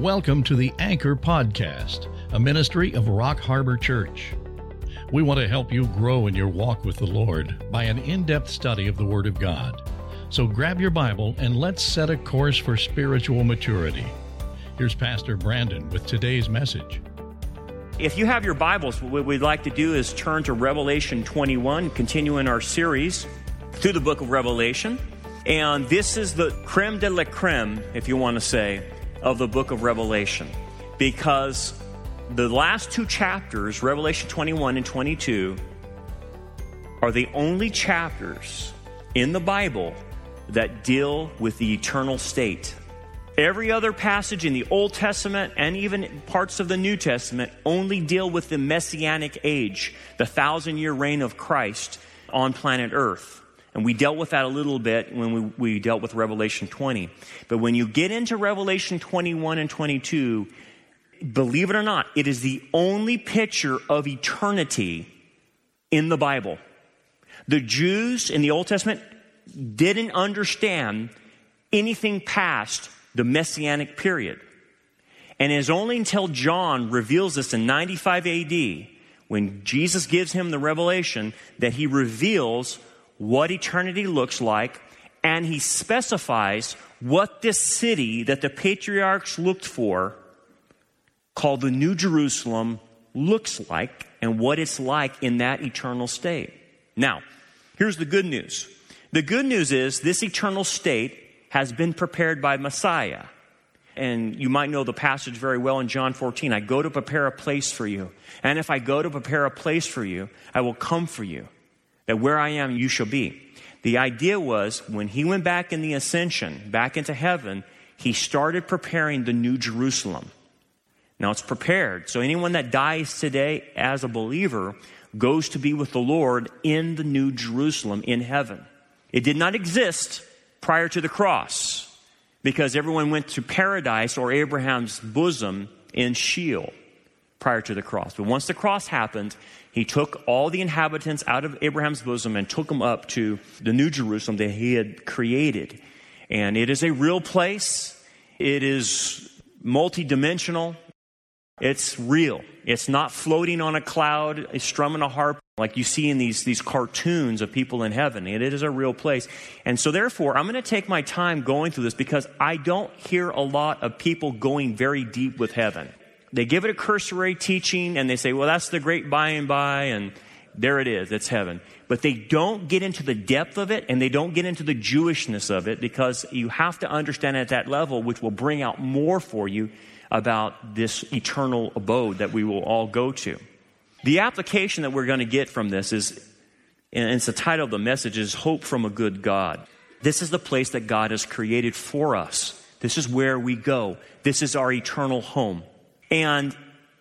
Welcome to the Anchor Podcast, a ministry of Rock Harbor Church. We want to help you grow in your walk with the Lord by an in depth study of the Word of God. So grab your Bible and let's set a course for spiritual maturity. Here's Pastor Brandon with today's message. If you have your Bibles, what we'd like to do is turn to Revelation 21, continuing our series through the book of Revelation. And this is the creme de la creme, if you want to say, of the book of Revelation. Because the last two chapters, Revelation 21 and 22, are the only chapters in the Bible that deal with the eternal state. Every other passage in the Old Testament and even parts of the New Testament only deal with the messianic age, the thousand year reign of Christ on planet Earth. And we dealt with that a little bit when we, we dealt with Revelation 20. But when you get into Revelation 21 and 22, believe it or not, it is the only picture of eternity in the Bible. The Jews in the Old Testament didn't understand anything past the messianic period. And it is only until John reveals this in 95 AD, when Jesus gives him the revelation, that he reveals what eternity looks like and he specifies what this city that the patriarchs looked for, called the New Jerusalem, looks like and what it's like in that eternal state. Now, here's the good news. The good news is this eternal state has been prepared by Messiah. And you might know the passage very well in John 14. I go to prepare a place for you. And if I go to prepare a place for you, I will come for you, that where I am, you shall be. The idea was when he went back in the ascension, back into heaven, he started preparing the new Jerusalem. Now it's prepared. So anyone that dies today as a believer goes to be with the Lord in the new Jerusalem in heaven. It did not exist prior to the cross because everyone went to paradise or Abraham's bosom in Sheol prior to the cross. But once the cross happened, he took all the inhabitants out of Abraham's bosom and took them up to the new Jerusalem that he had created. And it is a real place. It is multidimensional. It's real. It's not floating on a cloud, strumming a harp like you see in these, these cartoons of people in heaven. It is a real place. And so, therefore, I'm going to take my time going through this because I don't hear a lot of people going very deep with heaven. They give it a cursory teaching and they say, well, that's the great by and by, and there it is, it's heaven. But they don't get into the depth of it and they don't get into the Jewishness of it because you have to understand at that level, which will bring out more for you about this eternal abode that we will all go to. The application that we're going to get from this is, and it's the title of the message, is Hope from a Good God. This is the place that God has created for us. This is where we go. This is our eternal home. And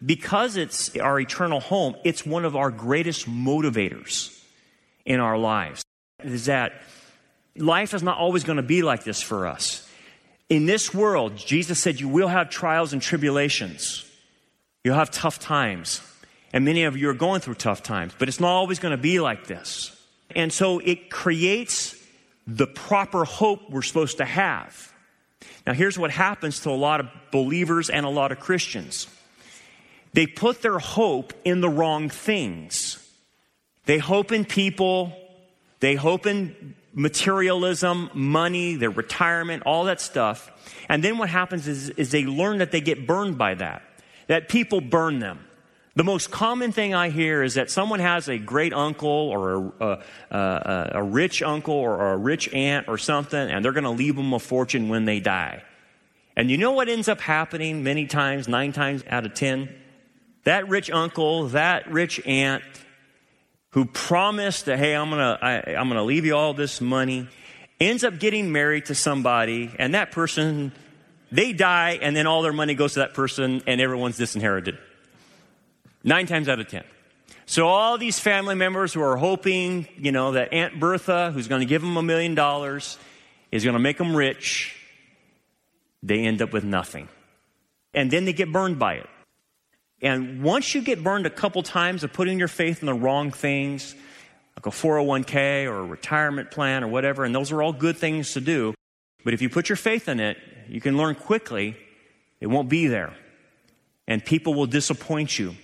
because it's our eternal home, it's one of our greatest motivators in our lives. Is that life is not always going to be like this for us. In this world, Jesus said, you will have trials and tribulations. You'll have tough times. And many of you are going through tough times, but it's not always going to be like this. And so it creates the proper hope we're supposed to have. Now, here's what happens to a lot of believers and a lot of Christians they put their hope in the wrong things. They hope in people, they hope in materialism, money, their retirement, all that stuff. And then what happens is, is they learn that they get burned by that, that people burn them. The most common thing I hear is that someone has a great uncle or a, a, a rich uncle or a rich aunt or something, and they're going to leave them a fortune when they die. And you know what ends up happening many times, nine times out of ten? That rich uncle, that rich aunt who promised that, hey, I'm going to I'm going to leave you all this money, ends up getting married to somebody, and that person, they die, and then all their money goes to that person, and everyone's disinherited. Nine times out of ten. So all these family members who are hoping, you know, that Aunt Bertha, who's going to give them a million dollars, is going to make them rich, they end up with nothing. And then they get burned by it. And once you get burned a couple times of putting your faith in the wrong things, like a 401k or a retirement plan or whatever, and those are all good things to do, but if you put your faith in it, you can learn quickly It won't be there. And people will disappoint you.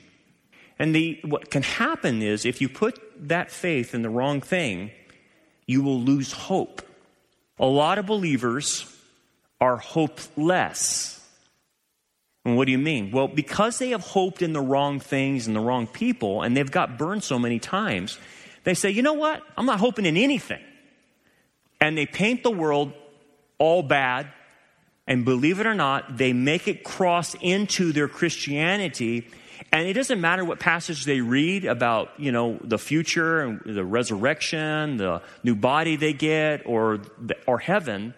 And the, what can happen is if you put that faith in the wrong thing, you will lose hope. A lot of believers are hopeless. And what do you mean? Well, because they have hoped in the wrong things and the wrong people, and they've got burned so many times, they say, you know what? I'm not hoping in anything. And they paint the world all bad, and believe it or not, they make it cross into their Christianity. And it doesn't matter what passage they read about, you know, the future and the resurrection, the new body they get, or, or heaven.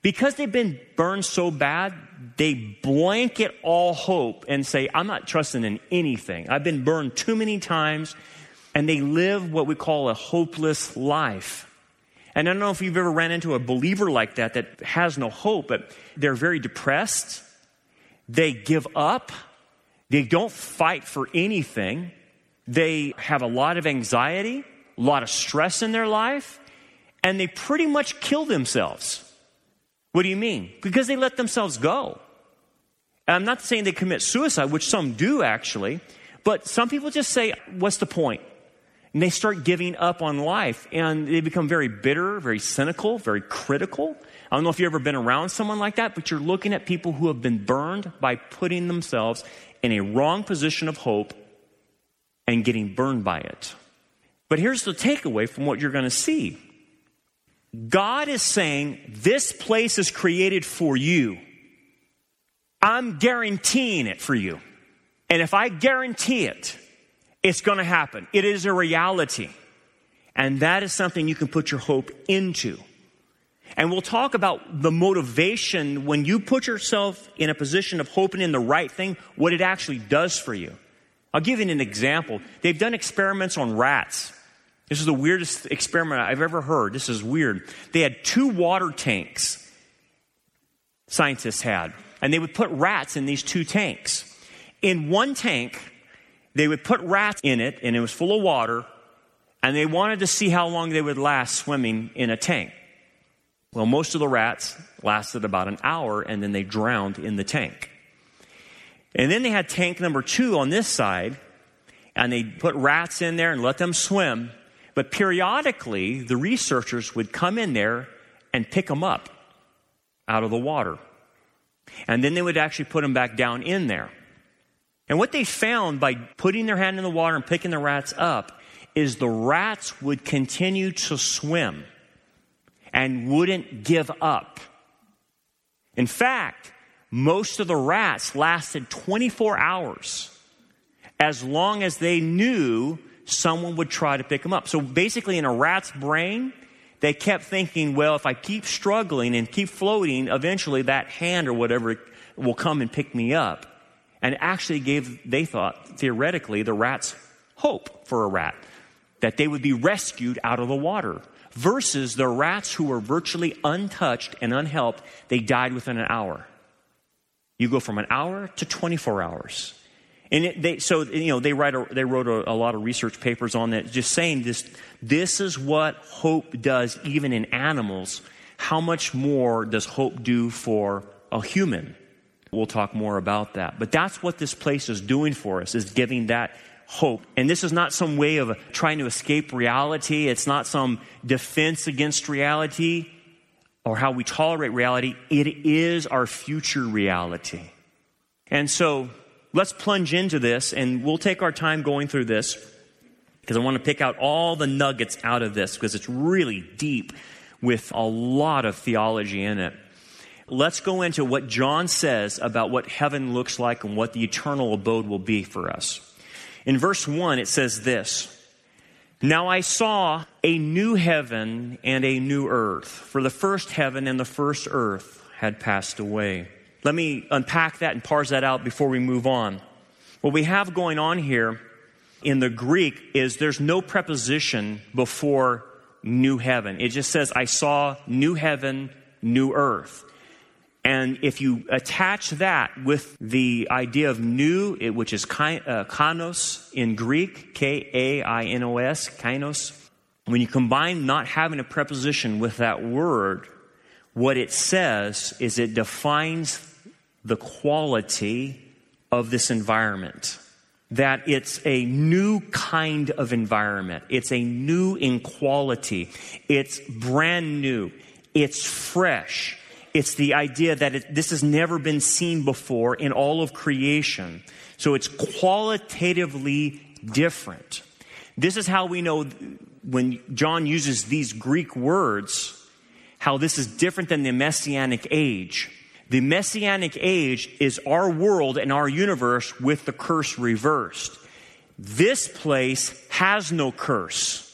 Because they've been burned so bad, they blanket all hope and say, I'm not trusting in anything. I've been burned too many times. And they live what we call a hopeless life. And I don't know if you've ever ran into a believer like that that has no hope, but they're very depressed. They give up. They don't fight for anything. They have a lot of anxiety, a lot of stress in their life, and they pretty much kill themselves. What do you mean? Because they let themselves go. And I'm not saying they commit suicide, which some do actually, but some people just say, What's the point? And they start giving up on life and they become very bitter, very cynical, very critical. I don't know if you've ever been around someone like that, but you're looking at people who have been burned by putting themselves in a wrong position of hope and getting burned by it. But here's the takeaway from what you're going to see God is saying, This place is created for you. I'm guaranteeing it for you. And if I guarantee it, it's going to happen. It is a reality. And that is something you can put your hope into. And we'll talk about the motivation when you put yourself in a position of hoping in the right thing, what it actually does for you. I'll give you an example. They've done experiments on rats. This is the weirdest experiment I've ever heard. This is weird. They had two water tanks, scientists had, and they would put rats in these two tanks. In one tank, they would put rats in it, and it was full of water, and they wanted to see how long they would last swimming in a tank. Well, most of the rats lasted about an hour, and then they drowned in the tank. And then they had tank number two on this side, and they put rats in there and let them swim. But periodically, the researchers would come in there and pick them up out of the water. And then they would actually put them back down in there. And what they found by putting their hand in the water and picking the rats up is the rats would continue to swim and wouldn't give up. In fact, most of the rats lasted 24 hours as long as they knew someone would try to pick them up. So basically, in a rat's brain, they kept thinking, well, if I keep struggling and keep floating, eventually that hand or whatever will come and pick me up and actually gave, they thought, theoretically, the rats hope for a rat, that they would be rescued out of the water. Versus the rats who were virtually untouched and unhelped, they died within an hour. You go from an hour to 24 hours. And it, they, so, you know, they, write a, they wrote a, a lot of research papers on that, just saying this, this is what hope does even in animals. How much more does hope do for a human? We'll talk more about that. But that's what this place is doing for us, is giving that hope. And this is not some way of trying to escape reality. It's not some defense against reality or how we tolerate reality. It is our future reality. And so let's plunge into this and we'll take our time going through this because I want to pick out all the nuggets out of this because it's really deep with a lot of theology in it let's go into what John says about what heaven looks like and what the eternal abode will be for us. In verse 1, it says this Now I saw a new heaven and a new earth, for the first heaven and the first earth had passed away. Let me unpack that and parse that out before we move on. What we have going on here in the Greek is there's no preposition before new heaven. It just says, I saw new heaven, new earth. And if you attach that with the idea of new, which is uh, kainos in Greek, K A I N O S, kainos, when you combine not having a preposition with that word, what it says is it defines the quality of this environment. That it's a new kind of environment. It's a new in quality. It's brand new. It's fresh. It's the idea that it, this has never been seen before in all of creation. So it's qualitatively different. This is how we know when John uses these Greek words, how this is different than the Messianic age. The Messianic age is our world and our universe with the curse reversed. This place has no curse.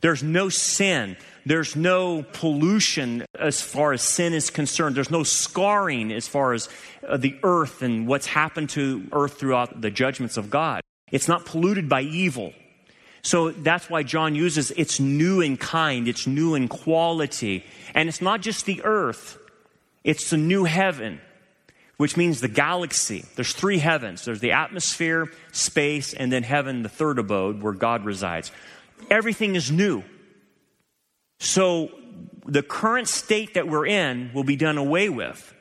There's no sin. There's no pollution as far as sin is concerned. There's no scarring as far as uh, the earth and what's happened to earth throughout the judgments of God. It's not polluted by evil. So that's why John uses it's new in kind, it's new in quality. And it's not just the earth, it's the new heaven, which means the galaxy. There's three heavens there's the atmosphere, space, and then heaven, the third abode where God resides. Everything is new. So the current state that we're in will be done away with.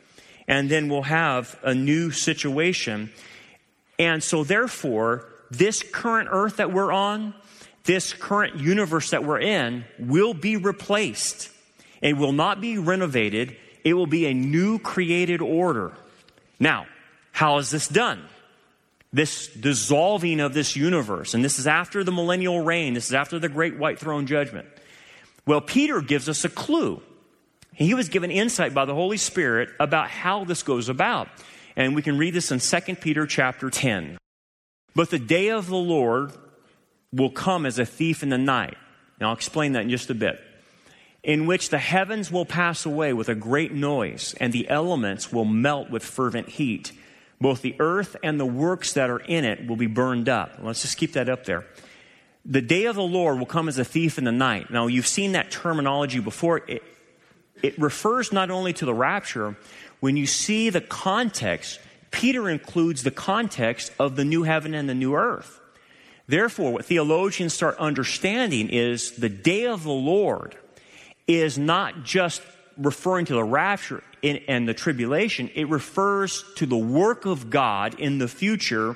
And then we'll have a new situation. And so, therefore, this current earth that we're on, this current universe that we're in, will be replaced. It will not be renovated. It will be a new created order. Now, how is this done? This dissolving of this universe, and this is after the millennial reign, this is after the great white throne judgment. Well, Peter gives us a clue. He was given insight by the Holy Spirit about how this goes about. And we can read this in 2 Peter chapter 10. But the day of the Lord will come as a thief in the night. Now, I'll explain that in just a bit in which the heavens will pass away with a great noise, and the elements will melt with fervent heat. Both the earth and the works that are in it will be burned up. Let's just keep that up there. The day of the Lord will come as a thief in the night. Now, you've seen that terminology before. It, it refers not only to the rapture, when you see the context, Peter includes the context of the new heaven and the new earth. Therefore, what theologians start understanding is the day of the Lord is not just referring to the rapture and the tribulation, it refers to the work of God in the future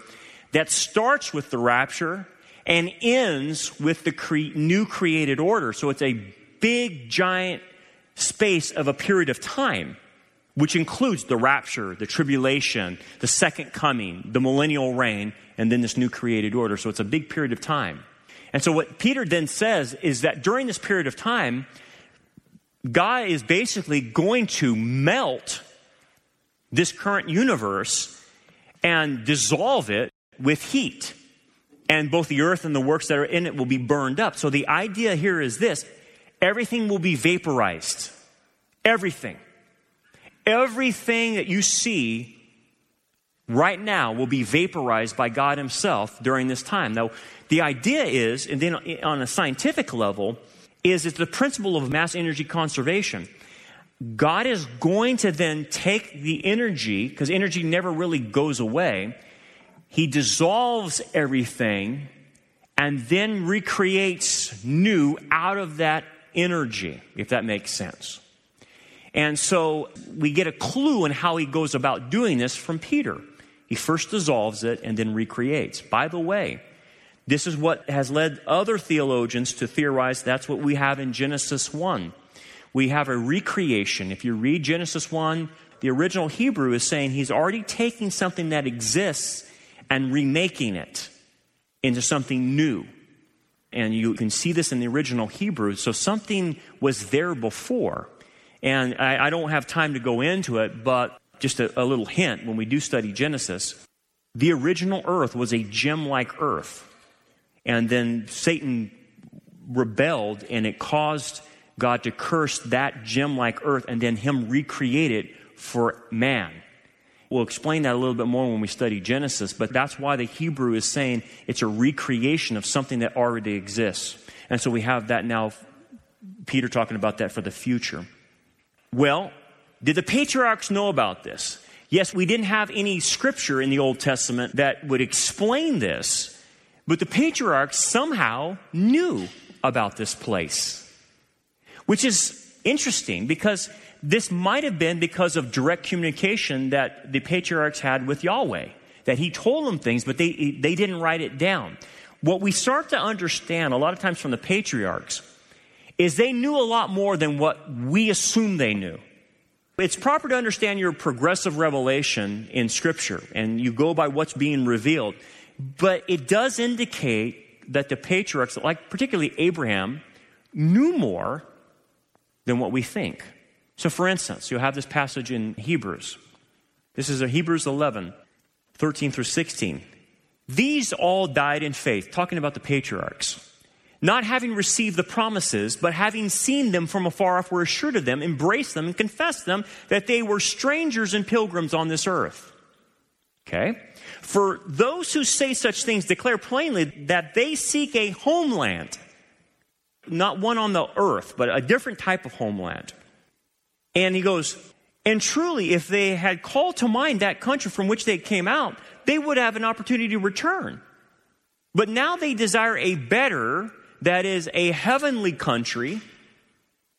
that starts with the rapture and ends with the cre- new created order. So it's a big, giant space of a period of time, which includes the rapture, the tribulation, the second coming, the millennial reign, and then this new created order. So it's a big period of time. And so what Peter then says is that during this period of time, God is basically going to melt this current universe and dissolve it with heat. And both the earth and the works that are in it will be burned up. So the idea here is this everything will be vaporized. Everything. Everything that you see right now will be vaporized by God Himself during this time. Now, the idea is, and then on a scientific level, is it's the principle of mass energy conservation. God is going to then take the energy, because energy never really goes away, He dissolves everything and then recreates new out of that energy, if that makes sense. And so we get a clue in how he goes about doing this from Peter. He first dissolves it and then recreates. By the way, this is what has led other theologians to theorize that's what we have in Genesis 1. We have a recreation. If you read Genesis 1, the original Hebrew is saying he's already taking something that exists and remaking it into something new. And you can see this in the original Hebrew. So something was there before. And I, I don't have time to go into it, but just a, a little hint when we do study Genesis, the original earth was a gem like earth. And then Satan rebelled and it caused God to curse that gem like earth and then him recreate it for man. We'll explain that a little bit more when we study Genesis, but that's why the Hebrew is saying it's a recreation of something that already exists. And so we have that now, Peter talking about that for the future. Well, did the patriarchs know about this? Yes, we didn't have any scripture in the Old Testament that would explain this. But the patriarchs somehow knew about this place, which is interesting because this might have been because of direct communication that the patriarchs had with Yahweh, that he told them things, but they, they didn't write it down. What we start to understand a lot of times from the patriarchs is they knew a lot more than what we assume they knew. It's proper to understand your progressive revelation in Scripture, and you go by what's being revealed. But it does indicate that the patriarchs, like particularly Abraham, knew more than what we think. So, for instance, you'll have this passage in Hebrews. This is Hebrews 11, 13 through 16. These all died in faith, talking about the patriarchs not having received the promises, but having seen them from afar off, were assured of them, embraced them, and confessed them that they were strangers and pilgrims on this earth. Okay? For those who say such things declare plainly that they seek a homeland, not one on the earth, but a different type of homeland. And he goes, and truly, if they had called to mind that country from which they came out, they would have an opportunity to return. But now they desire a better that is a heavenly country.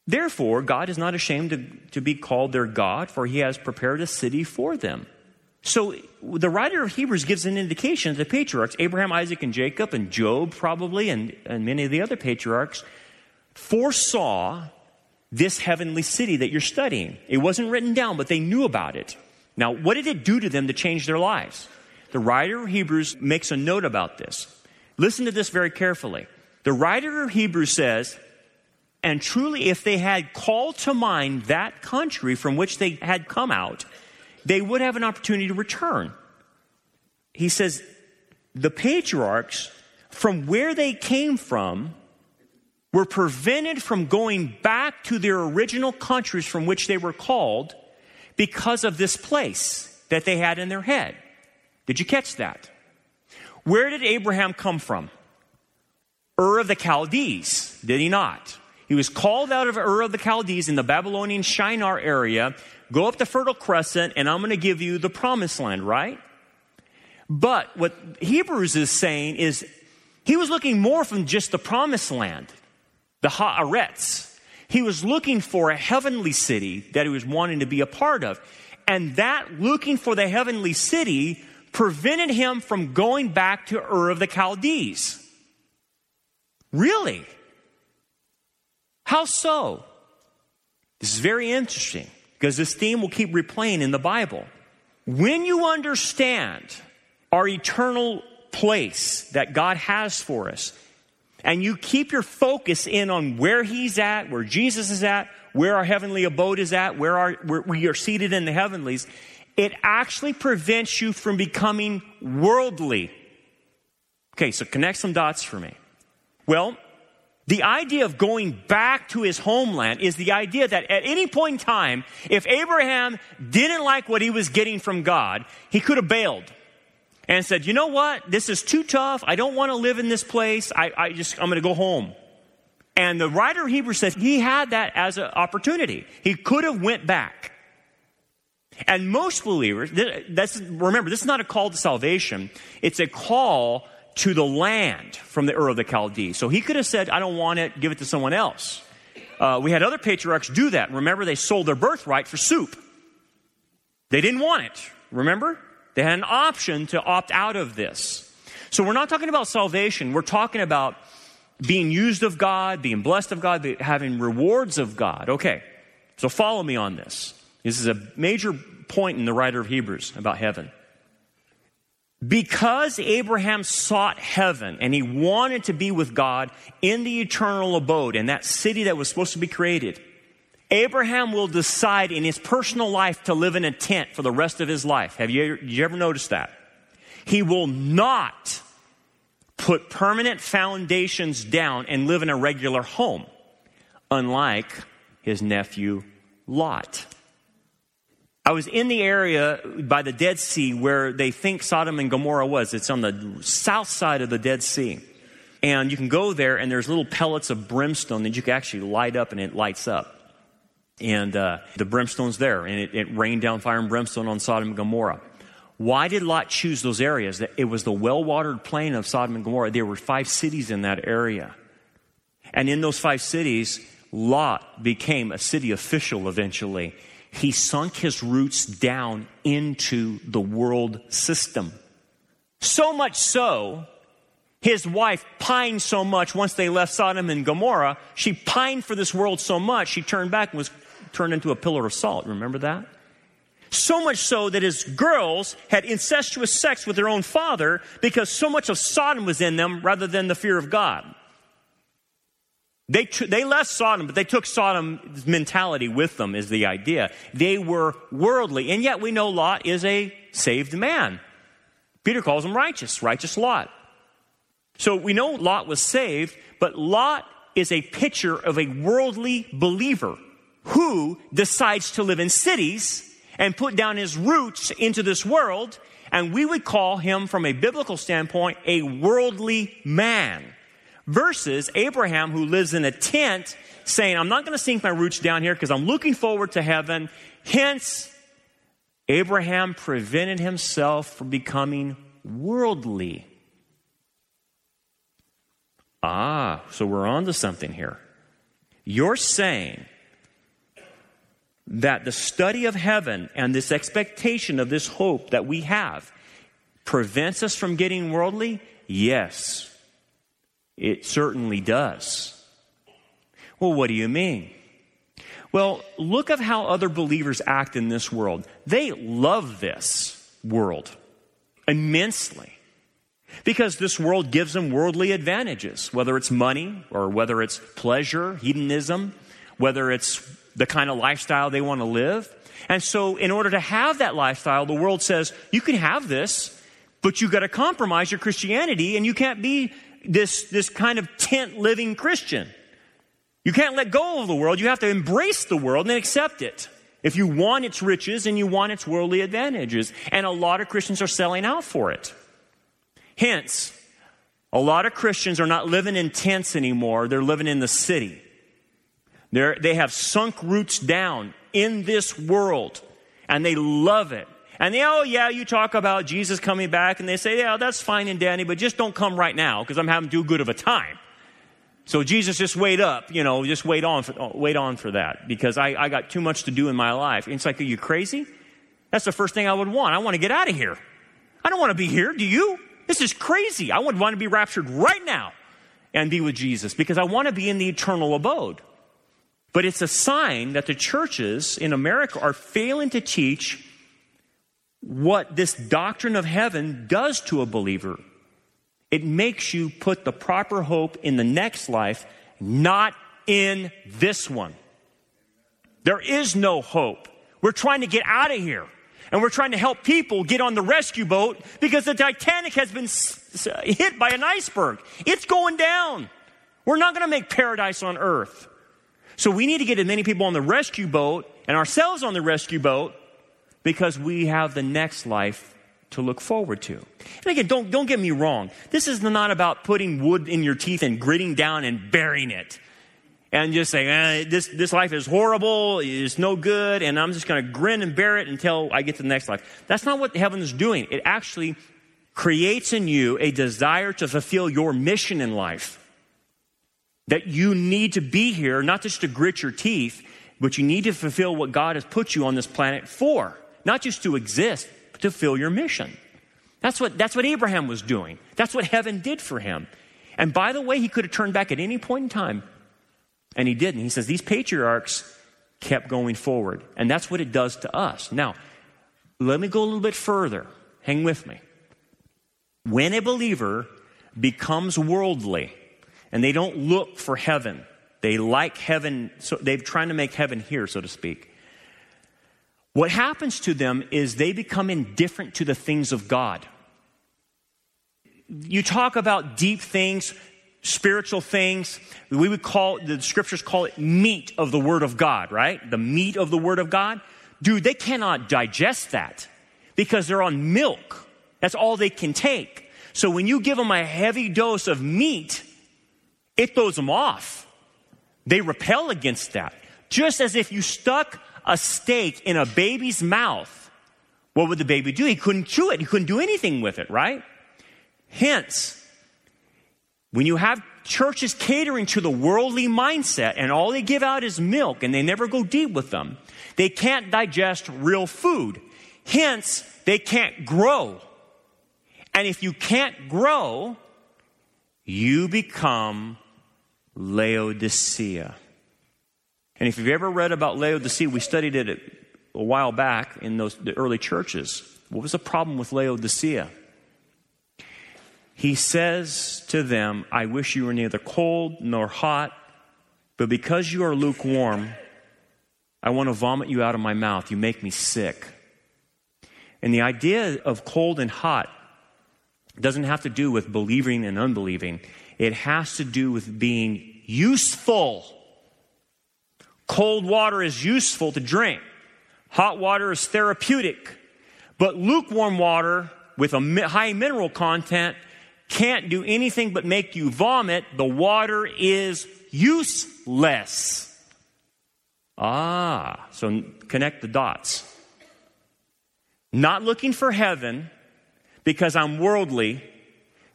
Therefore, God is not ashamed to, to be called their God, for he has prepared a city for them. So the writer of Hebrews gives an indication that the patriarchs, Abraham, Isaac, and Jacob, and Job probably, and, and many of the other patriarchs, foresaw this heavenly city that you're studying. It wasn't written down, but they knew about it. Now, what did it do to them to change their lives? The writer of Hebrews makes a note about this. Listen to this very carefully. The writer of Hebrews says, and truly, if they had called to mind that country from which they had come out, they would have an opportunity to return. He says, the patriarchs, from where they came from, were prevented from going back to their original countries from which they were called because of this place that they had in their head. Did you catch that? Where did Abraham come from? Ur of the Chaldees, did he not? He was called out of Ur of the Chaldees in the Babylonian Shinar area. Go up the Fertile Crescent, and I'm going to give you the promised land, right? But what Hebrews is saying is he was looking more from just the promised land, the Haaretz. He was looking for a heavenly city that he was wanting to be a part of. And that looking for the heavenly city prevented him from going back to Ur of the Chaldees. Really? How so? This is very interesting because this theme will keep replaying in the Bible. When you understand our eternal place that God has for us, and you keep your focus in on where He's at, where Jesus is at, where our heavenly abode is at, where, our, where we are seated in the heavenlies, it actually prevents you from becoming worldly. Okay, so connect some dots for me. Well, the idea of going back to his homeland is the idea that at any point in time, if Abraham didn't like what he was getting from God, he could have bailed and said, you know what? This is too tough. I don't want to live in this place. I, I just, I'm going to go home. And the writer of Hebrews says he had that as an opportunity. He could have went back. And most believers, remember, this is not a call to salvation. It's a call to the land from the Ur of the Chaldees. So he could have said, I don't want it, give it to someone else. Uh, we had other patriarchs do that. Remember, they sold their birthright for soup. They didn't want it. Remember? They had an option to opt out of this. So we're not talking about salvation. We're talking about being used of God, being blessed of God, having rewards of God. Okay. So follow me on this. This is a major point in the writer of Hebrews about heaven. Because Abraham sought heaven and he wanted to be with God in the eternal abode in that city that was supposed to be created, Abraham will decide in his personal life to live in a tent for the rest of his life. Have you, you ever noticed that? He will not put permanent foundations down and live in a regular home, unlike his nephew Lot. I was in the area by the Dead Sea where they think Sodom and Gomorrah was. It's on the south side of the Dead Sea. And you can go there, and there's little pellets of brimstone that you can actually light up, and it lights up. And uh, the brimstone's there, and it, it rained down fire and brimstone on Sodom and Gomorrah. Why did Lot choose those areas? It was the well watered plain of Sodom and Gomorrah. There were five cities in that area. And in those five cities, Lot became a city official eventually. He sunk his roots down into the world system. So much so, his wife pined so much once they left Sodom and Gomorrah. She pined for this world so much, she turned back and was turned into a pillar of salt. Remember that? So much so that his girls had incestuous sex with their own father because so much of Sodom was in them rather than the fear of God. They, t- they left Sodom, but they took Sodom's mentality with them, is the idea. They were worldly, and yet we know Lot is a saved man. Peter calls him righteous, righteous Lot. So we know Lot was saved, but Lot is a picture of a worldly believer who decides to live in cities and put down his roots into this world, and we would call him, from a biblical standpoint, a worldly man. Versus Abraham, who lives in a tent, saying, I'm not going to sink my roots down here because I'm looking forward to heaven. Hence, Abraham prevented himself from becoming worldly. Ah, so we're on to something here. You're saying that the study of heaven and this expectation of this hope that we have prevents us from getting worldly? Yes, it certainly does. Well, what do you mean? Well, look at how other believers act in this world. They love this world immensely because this world gives them worldly advantages, whether it's money or whether it's pleasure, hedonism, whether it's the kind of lifestyle they want to live. And so, in order to have that lifestyle, the world says, you can have this, but you've got to compromise your Christianity and you can't be this, this kind of tent living Christian. You can't let go of the world. You have to embrace the world and accept it. If you want its riches and you want its worldly advantages. And a lot of Christians are selling out for it. Hence, a lot of Christians are not living in tents anymore. They're living in the city. They're, they have sunk roots down in this world and they love it. And they, oh yeah, you talk about Jesus coming back and they say, yeah, that's fine and dandy, but just don't come right now because I'm having too good of a time. So Jesus, just wait up, you know, just wait on for, oh, wait on for that because I, I got too much to do in my life. And it's like, are you crazy? That's the first thing I would want. I want to get out of here. I don't want to be here. Do you? This is crazy. I would want to be raptured right now and be with Jesus because I want to be in the eternal abode. But it's a sign that the churches in America are failing to teach what this doctrine of heaven does to a believer. It makes you put the proper hope in the next life, not in this one. There is no hope. We're trying to get out of here. And we're trying to help people get on the rescue boat because the Titanic has been hit by an iceberg. It's going down. We're not going to make paradise on earth. So we need to get as many people on the rescue boat and ourselves on the rescue boat because we have the next life to look forward to. And again, don't, don't get me wrong. This is not about putting wood in your teeth and gritting down and burying it and just saying, eh, this, this life is horrible, it's no good, and I'm just going to grin and bear it until I get to the next life. That's not what heaven is doing. It actually creates in you a desire to fulfill your mission in life that you need to be here, not just to grit your teeth, but you need to fulfill what God has put you on this planet for. Not just to exist, but to fill your mission. That's what, that's what Abraham was doing. That's what heaven did for him. And by the way, he could have turned back at any point in time, and he didn't. He says these patriarchs kept going forward, and that's what it does to us. Now, let me go a little bit further. Hang with me. When a believer becomes worldly, and they don't look for heaven. They like heaven, so they're trying to make heaven here, so to speak. What happens to them is they become indifferent to the things of God. You talk about deep things, spiritual things. We would call, the scriptures call it meat of the Word of God, right? The meat of the Word of God. Dude, they cannot digest that because they're on milk. That's all they can take. So when you give them a heavy dose of meat, it throws them off. They repel against that. Just as if you stuck a steak in a baby's mouth, what would the baby do? He couldn't chew it. He couldn't do anything with it, right? Hence, When you have churches catering to the worldly mindset and all they give out is milk and they never go deep with them, they can't digest real food. Hence, they can't grow. And if you can't grow, you become Laodicea. And if you've ever read about Laodicea, we studied it a while back in those the early churches. What was the problem with Laodicea? He says to them, I wish you were neither cold nor hot, but because you are lukewarm, I want to vomit you out of my mouth. You make me sick. And the idea of cold and hot doesn't have to do with believing and unbelieving, it has to do with being useful. Cold water is useful to drink, hot water is therapeutic. But lukewarm water with a high mineral content can't do anything but make you vomit, the water is useless. Ah, so connect the dots. Not looking for heaven because I'm worldly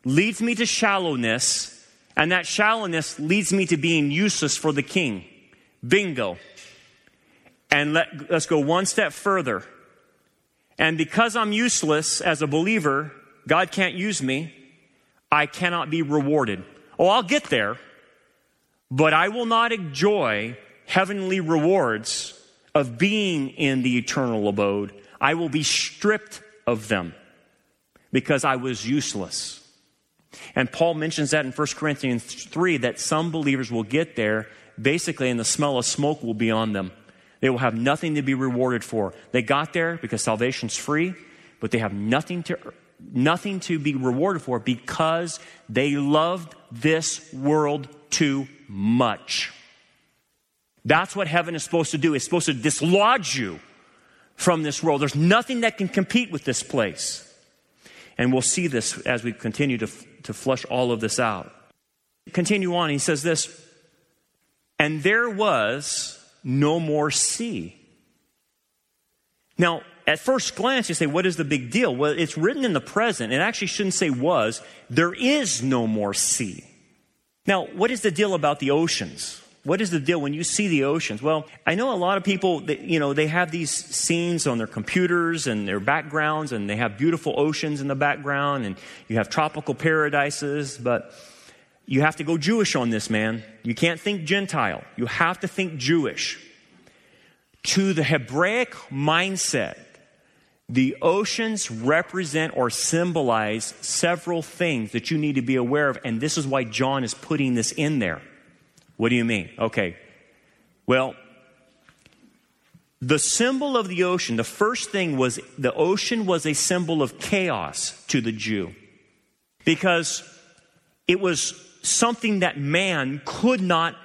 leads me to shallowness, and that shallowness leads me to being useless for the king. Bingo. And let, let's go one step further. And because I'm useless as a believer, God can't use me. I cannot be rewarded. Oh, I'll get there, but I will not enjoy heavenly rewards of being in the eternal abode. I will be stripped of them because I was useless. And Paul mentions that in 1 Corinthians 3 that some believers will get there basically and the smell of smoke will be on them. They will have nothing to be rewarded for. They got there because salvation's free, but they have nothing to nothing to be rewarded for because they loved this world too much. That's what heaven is supposed to do. It's supposed to dislodge you from this world. There's nothing that can compete with this place. And we'll see this as we continue to, to flush all of this out. Continue on. He says this And there was no more sea. Now, at first glance, you say, what is the big deal? Well, it's written in the present. It actually shouldn't say was. There is no more sea. Now, what is the deal about the oceans? What is the deal when you see the oceans? Well, I know a lot of people, that, you know, they have these scenes on their computers and their backgrounds, and they have beautiful oceans in the background, and you have tropical paradises, but you have to go Jewish on this, man. You can't think Gentile. You have to think Jewish. To the Hebraic mindset, the oceans represent or symbolize several things that you need to be aware of, and this is why John is putting this in there. What do you mean? Okay. Well, the symbol of the ocean, the first thing was the ocean was a symbol of chaos to the Jew because it was something that man could not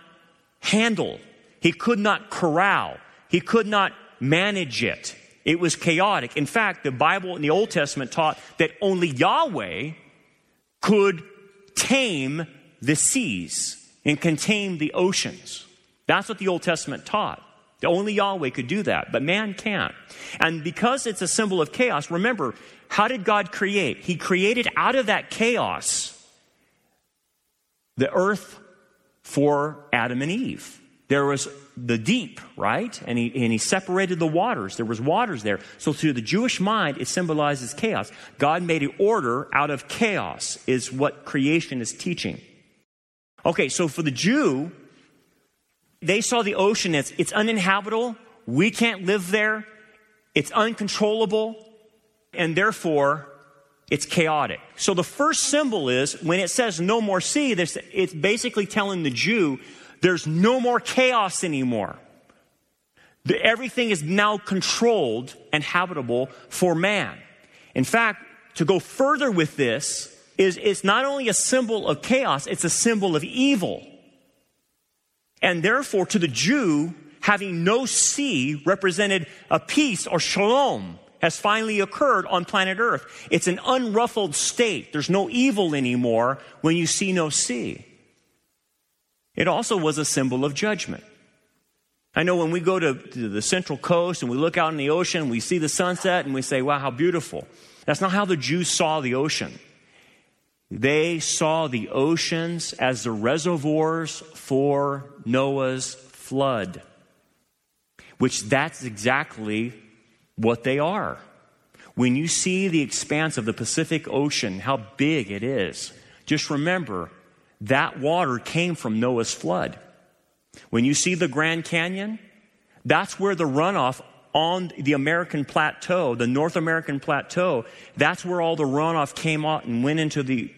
handle. He could not corral. He could not manage it. It was chaotic. In fact, the Bible in the Old Testament taught that only Yahweh could tame the seas and contain the oceans. That's what the Old Testament taught. Only Yahweh could do that, but man can't. And because it's a symbol of chaos, remember, how did God create? He created out of that chaos the earth for Adam and Eve. There was the deep, right? And he, and he separated the waters. There was waters there. So to the Jewish mind, it symbolizes chaos. God made an order out of chaos is what creation is teaching. Okay, so for the Jew, they saw the ocean as it's uninhabitable. We can't live there. It's uncontrollable. And therefore, it's chaotic. So the first symbol is when it says no more sea, it's basically telling the Jew there's no more chaos anymore. Everything is now controlled and habitable for man. In fact, to go further with this is it's not only a symbol of chaos, it's a symbol of evil. And therefore, to the Jew, having no sea represented a peace or shalom has finally occurred on planet Earth. It's an unruffled state. There's no evil anymore when you see no sea. It also was a symbol of judgment. I know when we go to, the central coast and we look out in the ocean, we see the sunset and we say, wow, how beautiful. That's not how the Jews saw the ocean. They saw the oceans as the reservoirs for Noah's flood, which that's exactly what they are. When you see the expanse of the Pacific Ocean, how big it is, just remember that water came from Noah's flood. When you see the Grand Canyon, that's where the runoff on the American plateau, the North American plateau, that's where all the runoff came out and went into the,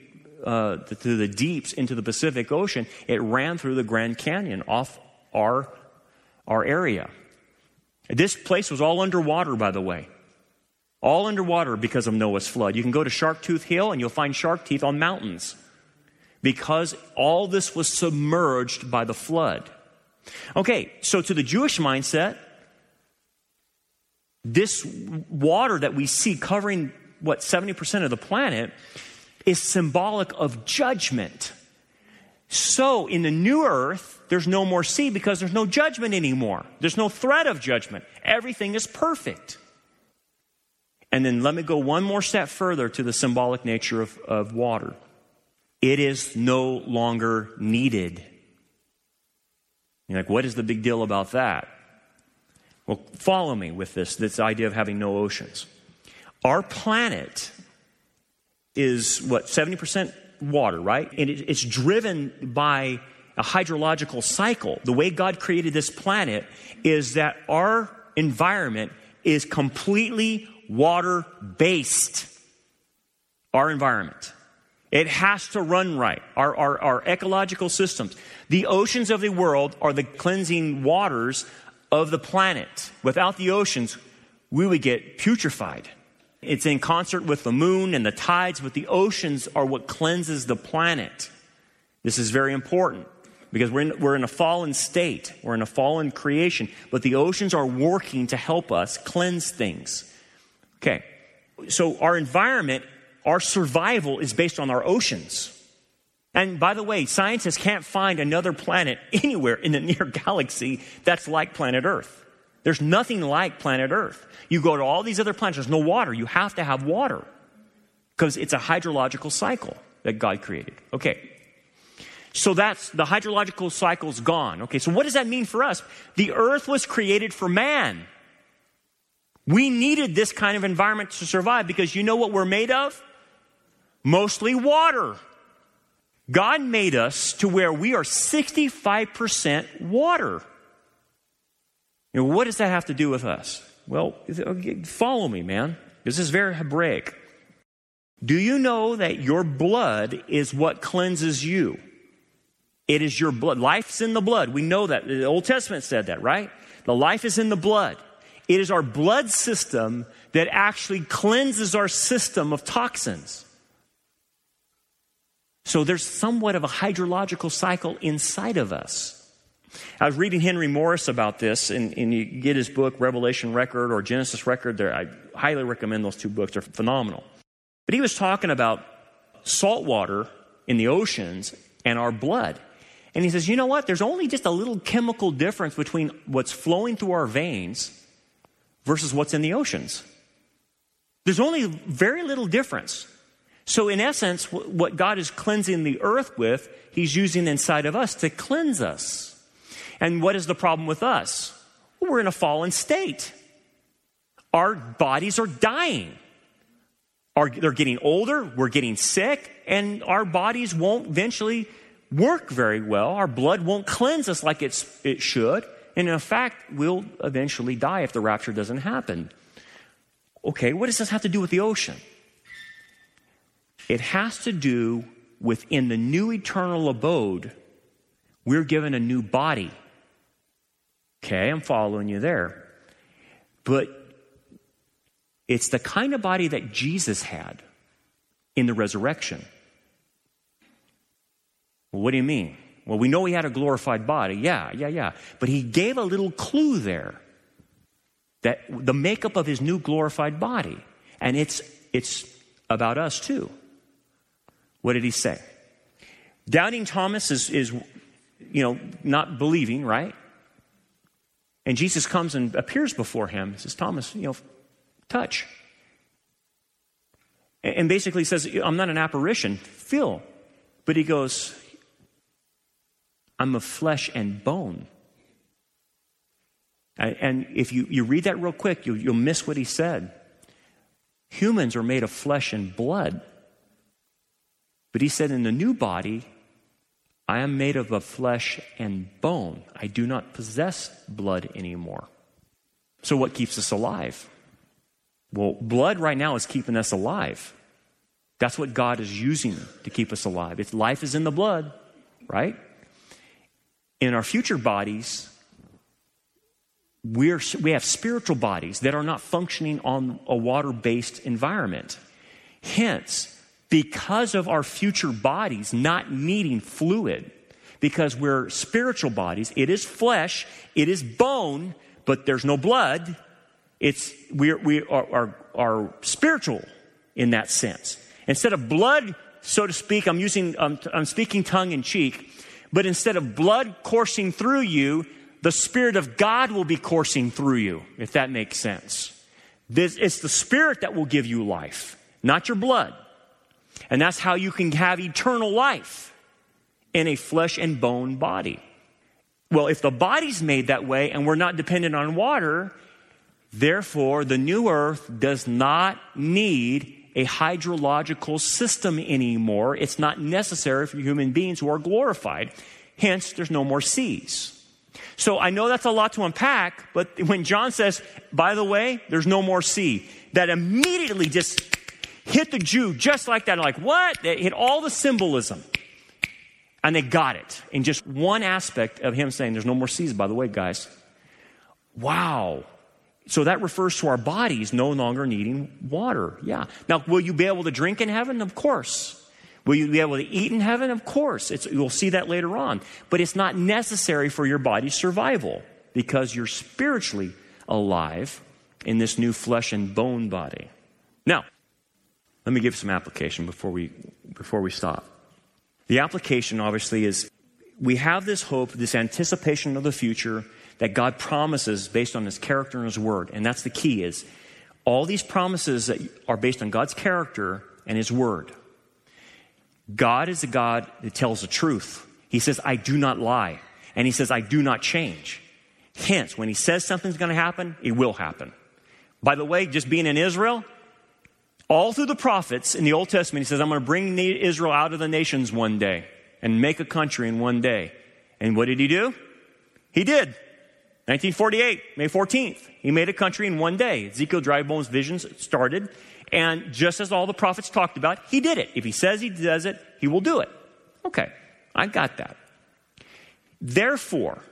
uh, through the deeps into the Pacific Ocean. It ran through the Grand Canyon off our, our area. This place was all underwater, by the way. All underwater because of Noah's flood. You can go to Sharktooth Hill and you'll find shark teeth on mountains because all this was submerged by the flood. Okay, so to the Jewish mindset, this water that we see covering what 70% of the planet is symbolic of judgment. So in the new earth, there's no more sea because there's no judgment anymore. There's no threat of judgment. Everything is perfect. And then let me go one more step further to the symbolic nature of, of water. It is no longer needed. You're like, what is the big deal about that? Well, follow me with this, this idea of having no oceans. Our planet is what, 70% water, right? And it, it's driven by a hydrological cycle. The way God created this planet is that our environment is completely water based. Our environment. It has to run right. Our, our, our ecological systems. The oceans of the world are the cleansing waters of the planet. Without the oceans, we would get putrefied. It's in concert with the moon and the tides, but the oceans are what cleanses the planet. This is very important because we're in, we're in a fallen state. We're in a fallen creation, but the oceans are working to help us cleanse things. Okay. So our environment, our survival is based on our oceans. And by the way, scientists can't find another planet anywhere in the near galaxy that's like planet Earth. There's nothing like planet Earth. You go to all these other planets, there's no water. You have to have water because it's a hydrological cycle that God created. Okay. So that's the hydrological cycle's gone. Okay. So what does that mean for us? The earth was created for man. We needed this kind of environment to survive because you know what we're made of? Mostly water. God made us to where we are 65% water. You know, what does that have to do with us? Well, follow me, man. This is very Hebraic. Do you know that your blood is what cleanses you? It is your blood. Life's in the blood. We know that. The Old Testament said that, right? The life is in the blood. It is our blood system that actually cleanses our system of toxins. So there's somewhat of a hydrological cycle inside of us. I was reading Henry Morris about this, and, and you get his book, Revelation Record or Genesis Record. There, I highly recommend those two books. They're phenomenal. But he was talking about salt water in the oceans and our blood. And he says, you know what? There's only just a little chemical difference between what's flowing through our veins versus what's in the oceans. There's only very little difference. So, in essence, what God is cleansing the earth with, He's using inside of us to cleanse us. And what is the problem with us? We're in a fallen state. Our bodies are dying. Our, they're getting older, we're getting sick, and our bodies won't eventually work very well. Our blood won't cleanse us like it should. And in fact, we'll eventually die if the rapture doesn't happen. Okay, what does this have to do with the ocean? It has to do with in the new eternal abode, we're given a new body. Okay, I'm following you there. But it's the kind of body that Jesus had in the resurrection. Well, what do you mean? Well, we know he had a glorified body. Yeah, yeah, yeah. But he gave a little clue there that the makeup of his new glorified body. And it's, it's about us too. What did he say? Doubting Thomas is, is, you know, not believing, right? And Jesus comes and appears before him. He says, Thomas, you know, touch. And basically says, I'm not an apparition, feel. But he goes, I'm of flesh and bone. And if you, you read that real quick, you'll, you'll miss what he said. Humans are made of flesh and blood. But he said, in the new body, I am made of a flesh and bone. I do not possess blood anymore. So, what keeps us alive? Well, blood right now is keeping us alive. That's what God is using to keep us alive. It's life is in the blood, right? In our future bodies, we're, we have spiritual bodies that are not functioning on a water based environment. Hence, because of our future bodies not needing fluid, because we're spiritual bodies, it is flesh, it is bone, but there's no blood. It's, we're, we are, are, are spiritual in that sense. Instead of blood, so to speak, I'm using, um, I'm speaking tongue in cheek, but instead of blood coursing through you, the Spirit of God will be coursing through you, if that makes sense. This, it's the Spirit that will give you life, not your blood. And that's how you can have eternal life in a flesh and bone body. Well, if the body's made that way and we're not dependent on water, therefore the new earth does not need a hydrological system anymore. It's not necessary for human beings who are glorified. Hence, there's no more seas. So I know that's a lot to unpack, but when John says, by the way, there's no more sea, that immediately just hit the Jew just like that. Like, what? They hit all the symbolism. And they got it in just one aspect of him saying, There's no more seas, by the way, guys. Wow. So that refers to our bodies no longer needing water. Yeah. Now, will you be able to drink in heaven? Of course. Will you be able to eat in heaven? Of course. It's, you'll see that later on. But it's not necessary for your body's survival because you're spiritually alive in this new flesh and bone body. Now, let me give some application before we, before we stop. The application, obviously, is we have this hope, this anticipation of the future that God promises based on his character and his word. And that's the key is all these promises that are based on God's character and his word. God is a God that tells the truth. He says, I do not lie. And he says, I do not change. Hence, when he says something's going to happen, it will happen. By the way, just being in Israel, all through the prophets in the Old Testament, he says, I'm going to bring Israel out of the nations one day and make a country in one day. And what did he do? He did. 1948, May 14th, he made a country in one day. Ezekiel Dry Bones visions started. And just as all the prophets talked about, he did it. If he says he does it, he will do it. Okay, I got that. Therefore,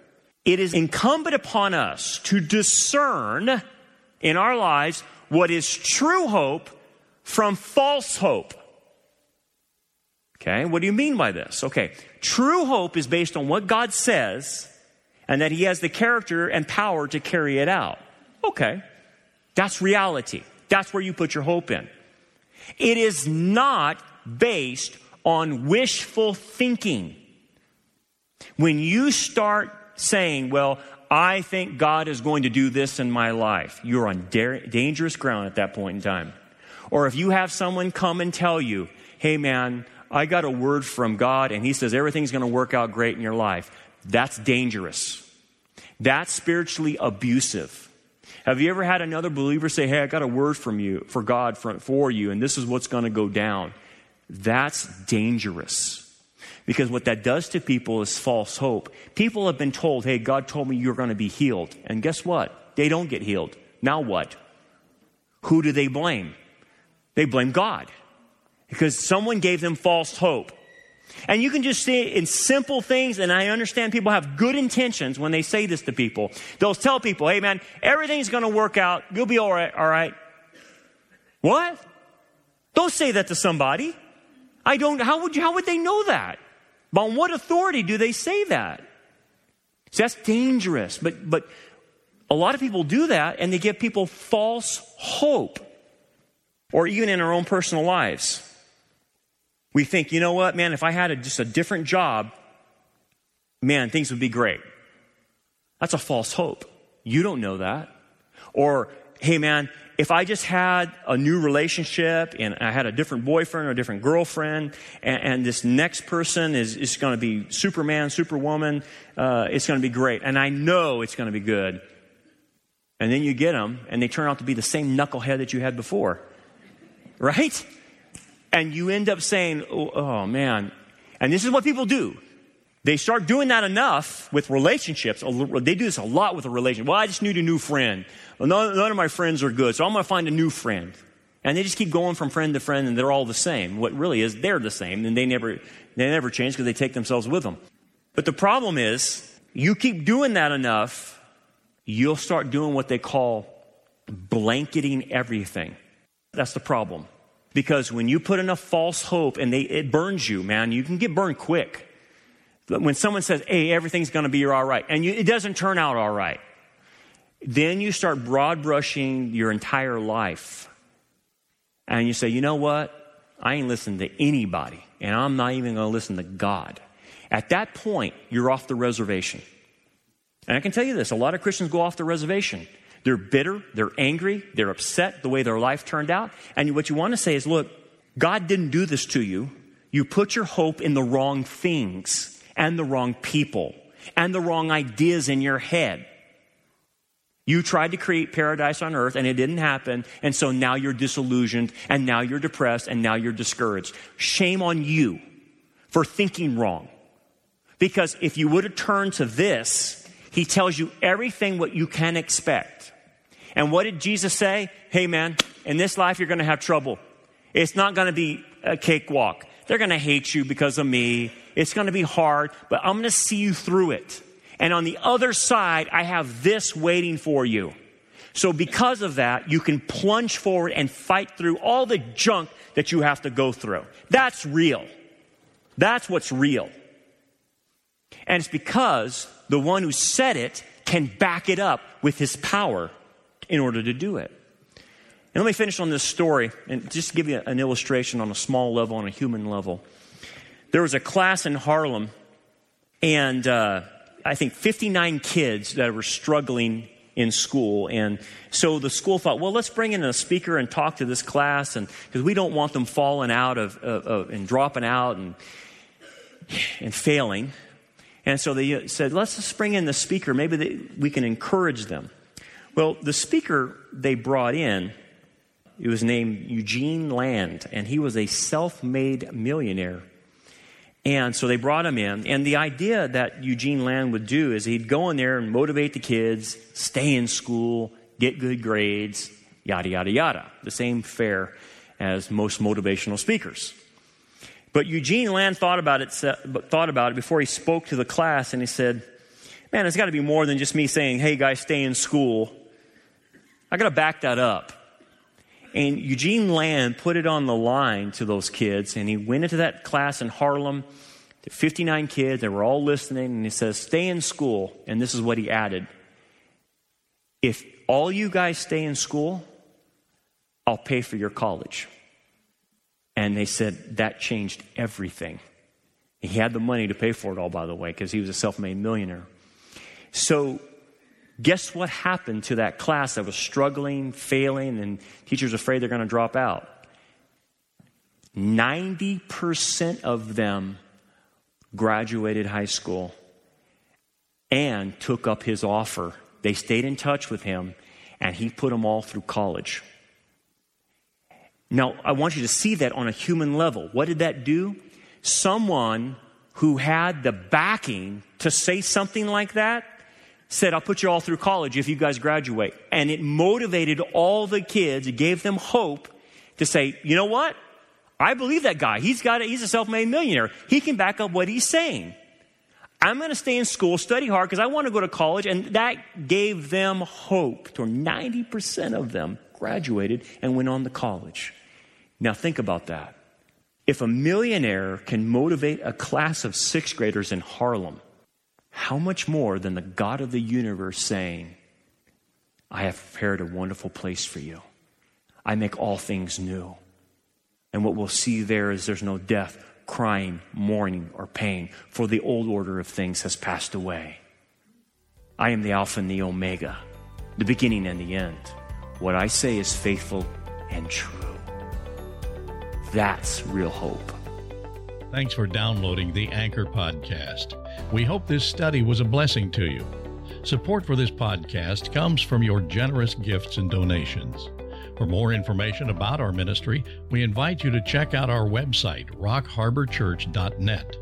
it is incumbent upon us to discern in our lives what is true hope from false hope. Okay, what do you mean by this? Okay, true hope is based on what God says and that He has the character and power to carry it out. Okay, that's reality. That's where you put your hope in. It is not based on wishful thinking. When you start saying, well, I think God is going to do this in my life, you're on da- dangerous ground at that point in time. Or if you have someone come and tell you, hey man, I got a word from God and he says everything's going to work out great in your life, that's dangerous. That's spiritually abusive. Have you ever had another believer say, hey, I got a word from you, for God, for, for you, and this is what's going to go down? That's dangerous. Because what that does to people is false hope. People have been told, hey, God told me you're going to be healed. And guess what? They don't get healed. Now what? Who do they blame? They blame God because someone gave them false hope. And you can just see it in simple things, and I understand people have good intentions when they say this to people. They'll tell people, hey man, everything's gonna work out, you'll be alright, alright. What? Don't say that to somebody. I don't, how would you, how would they know that? on what authority do they say that? See, that's dangerous, but, but a lot of people do that and they give people false hope or even in our own personal lives. We think, you know what, man, if I had a, just a different job, man, things would be great. That's a false hope. You don't know that. Or, hey, man, if I just had a new relationship and I had a different boyfriend or a different girlfriend, and, and this next person is, is going to be Superman, Superwoman, uh, it's going to be great. And I know it's going to be good. And then you get them, and they turn out to be the same knucklehead that you had before. Right? And you end up saying, oh, oh man. And this is what people do. They start doing that enough with relationships. They do this a lot with a relationship. Well, I just need a new friend. Well, none, none of my friends are good, so I'm going to find a new friend. And they just keep going from friend to friend, and they're all the same. What really is, they're the same, and they never, they never change because they take themselves with them. But the problem is, you keep doing that enough, you'll start doing what they call blanketing everything. That's the problem. Because when you put enough false hope and they, it burns you, man, you can get burned quick. When someone says, hey, everything's going to be all right, and you, it doesn't turn out all right, then you start broad brushing your entire life. And you say, you know what? I ain't listening to anybody, and I'm not even going to listen to God. At that point, you're off the reservation. And I can tell you this a lot of Christians go off the reservation. They're bitter, they're angry, they're upset the way their life turned out. And what you want to say is, look, God didn't do this to you. You put your hope in the wrong things and the wrong people and the wrong ideas in your head. You tried to create paradise on earth and it didn't happen. And so now you're disillusioned and now you're depressed and now you're discouraged. Shame on you for thinking wrong. Because if you would have turned to this, he tells you everything what you can expect. And what did Jesus say? Hey man, in this life you're going to have trouble. It's not going to be a cakewalk. They're going to hate you because of me. It's going to be hard, but I'm going to see you through it. And on the other side, I have this waiting for you. So because of that, you can plunge forward and fight through all the junk that you have to go through. That's real. That's what's real. And it's because the one who said it can back it up with his power in order to do it. And let me finish on this story and just give you an illustration on a small level, on a human level. There was a class in Harlem, and uh, I think 59 kids that were struggling in school. And so the school thought, well, let's bring in a speaker and talk to this class, and because we don't want them falling out of, of, of, and dropping out and and failing. And so they said, let's just bring in the speaker. Maybe they, we can encourage them. Well, the speaker they brought in, it was named Eugene Lang, and he was a self made millionaire. And so they brought him in. And the idea that Eugene Lang would do is he'd go in there and motivate the kids, stay in school, get good grades, yada, yada, yada. The same fare as most motivational speakers. But Eugene Lang thought about it, thought about it before he spoke to the class, and he said, "Man, it's got to be more than just me saying, "Hey, guys, stay in school." I got to back that up." And Eugene Lang put it on the line to those kids, and he went into that class in Harlem. to 59 kids, they were all listening, and he says, Stay in school. And this is what he added If all you guys stay in school, I'll pay for your college. And they said that changed everything. He had the money to pay for it all, by the way, because he was a self made millionaire. So, guess what happened to that class that was struggling, failing, and teachers afraid they're going to drop out? 90% of them graduated high school and took up his offer. They stayed in touch with him, and he put them all through college. Now, I want you to see that on a human level. What did that do? Someone who had the backing to say something like that said, I'll put you all through college if you guys graduate. And it motivated all the kids, it gave them hope to say, you know what? I believe that guy. He's got a, he's a self-made millionaire. He can back up what he's saying. I'm going to stay in school, study hard because I want to go to college. And that gave them hope. To 90% of them graduated and went on to college. Now, think about that. If a millionaire can motivate a class of sixth graders in Harlem, how much more than the God of the universe saying, I have prepared a wonderful place for you. I make all things new. And what we'll see there is there's no death, crying, mourning, or pain, for the old order of things has passed away. I am the Alpha and the Omega, the beginning and the end. what I say is faithful and true. That's real hope. Thanks for downloading the Anchor Podcast. We hope this study was a blessing to you. Support for this podcast comes from your generous gifts and donations. For more information about our ministry, we invite you to check out our website, rockharborchurch.net.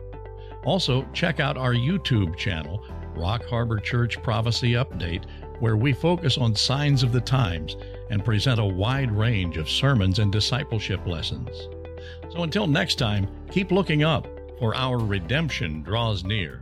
Also, check out our YouTube channel, Rock Harbor Church Prophecy Update, where we focus on signs of the times and present a wide range of sermons and discipleship lessons. So until next time, keep looking up, for our redemption draws near.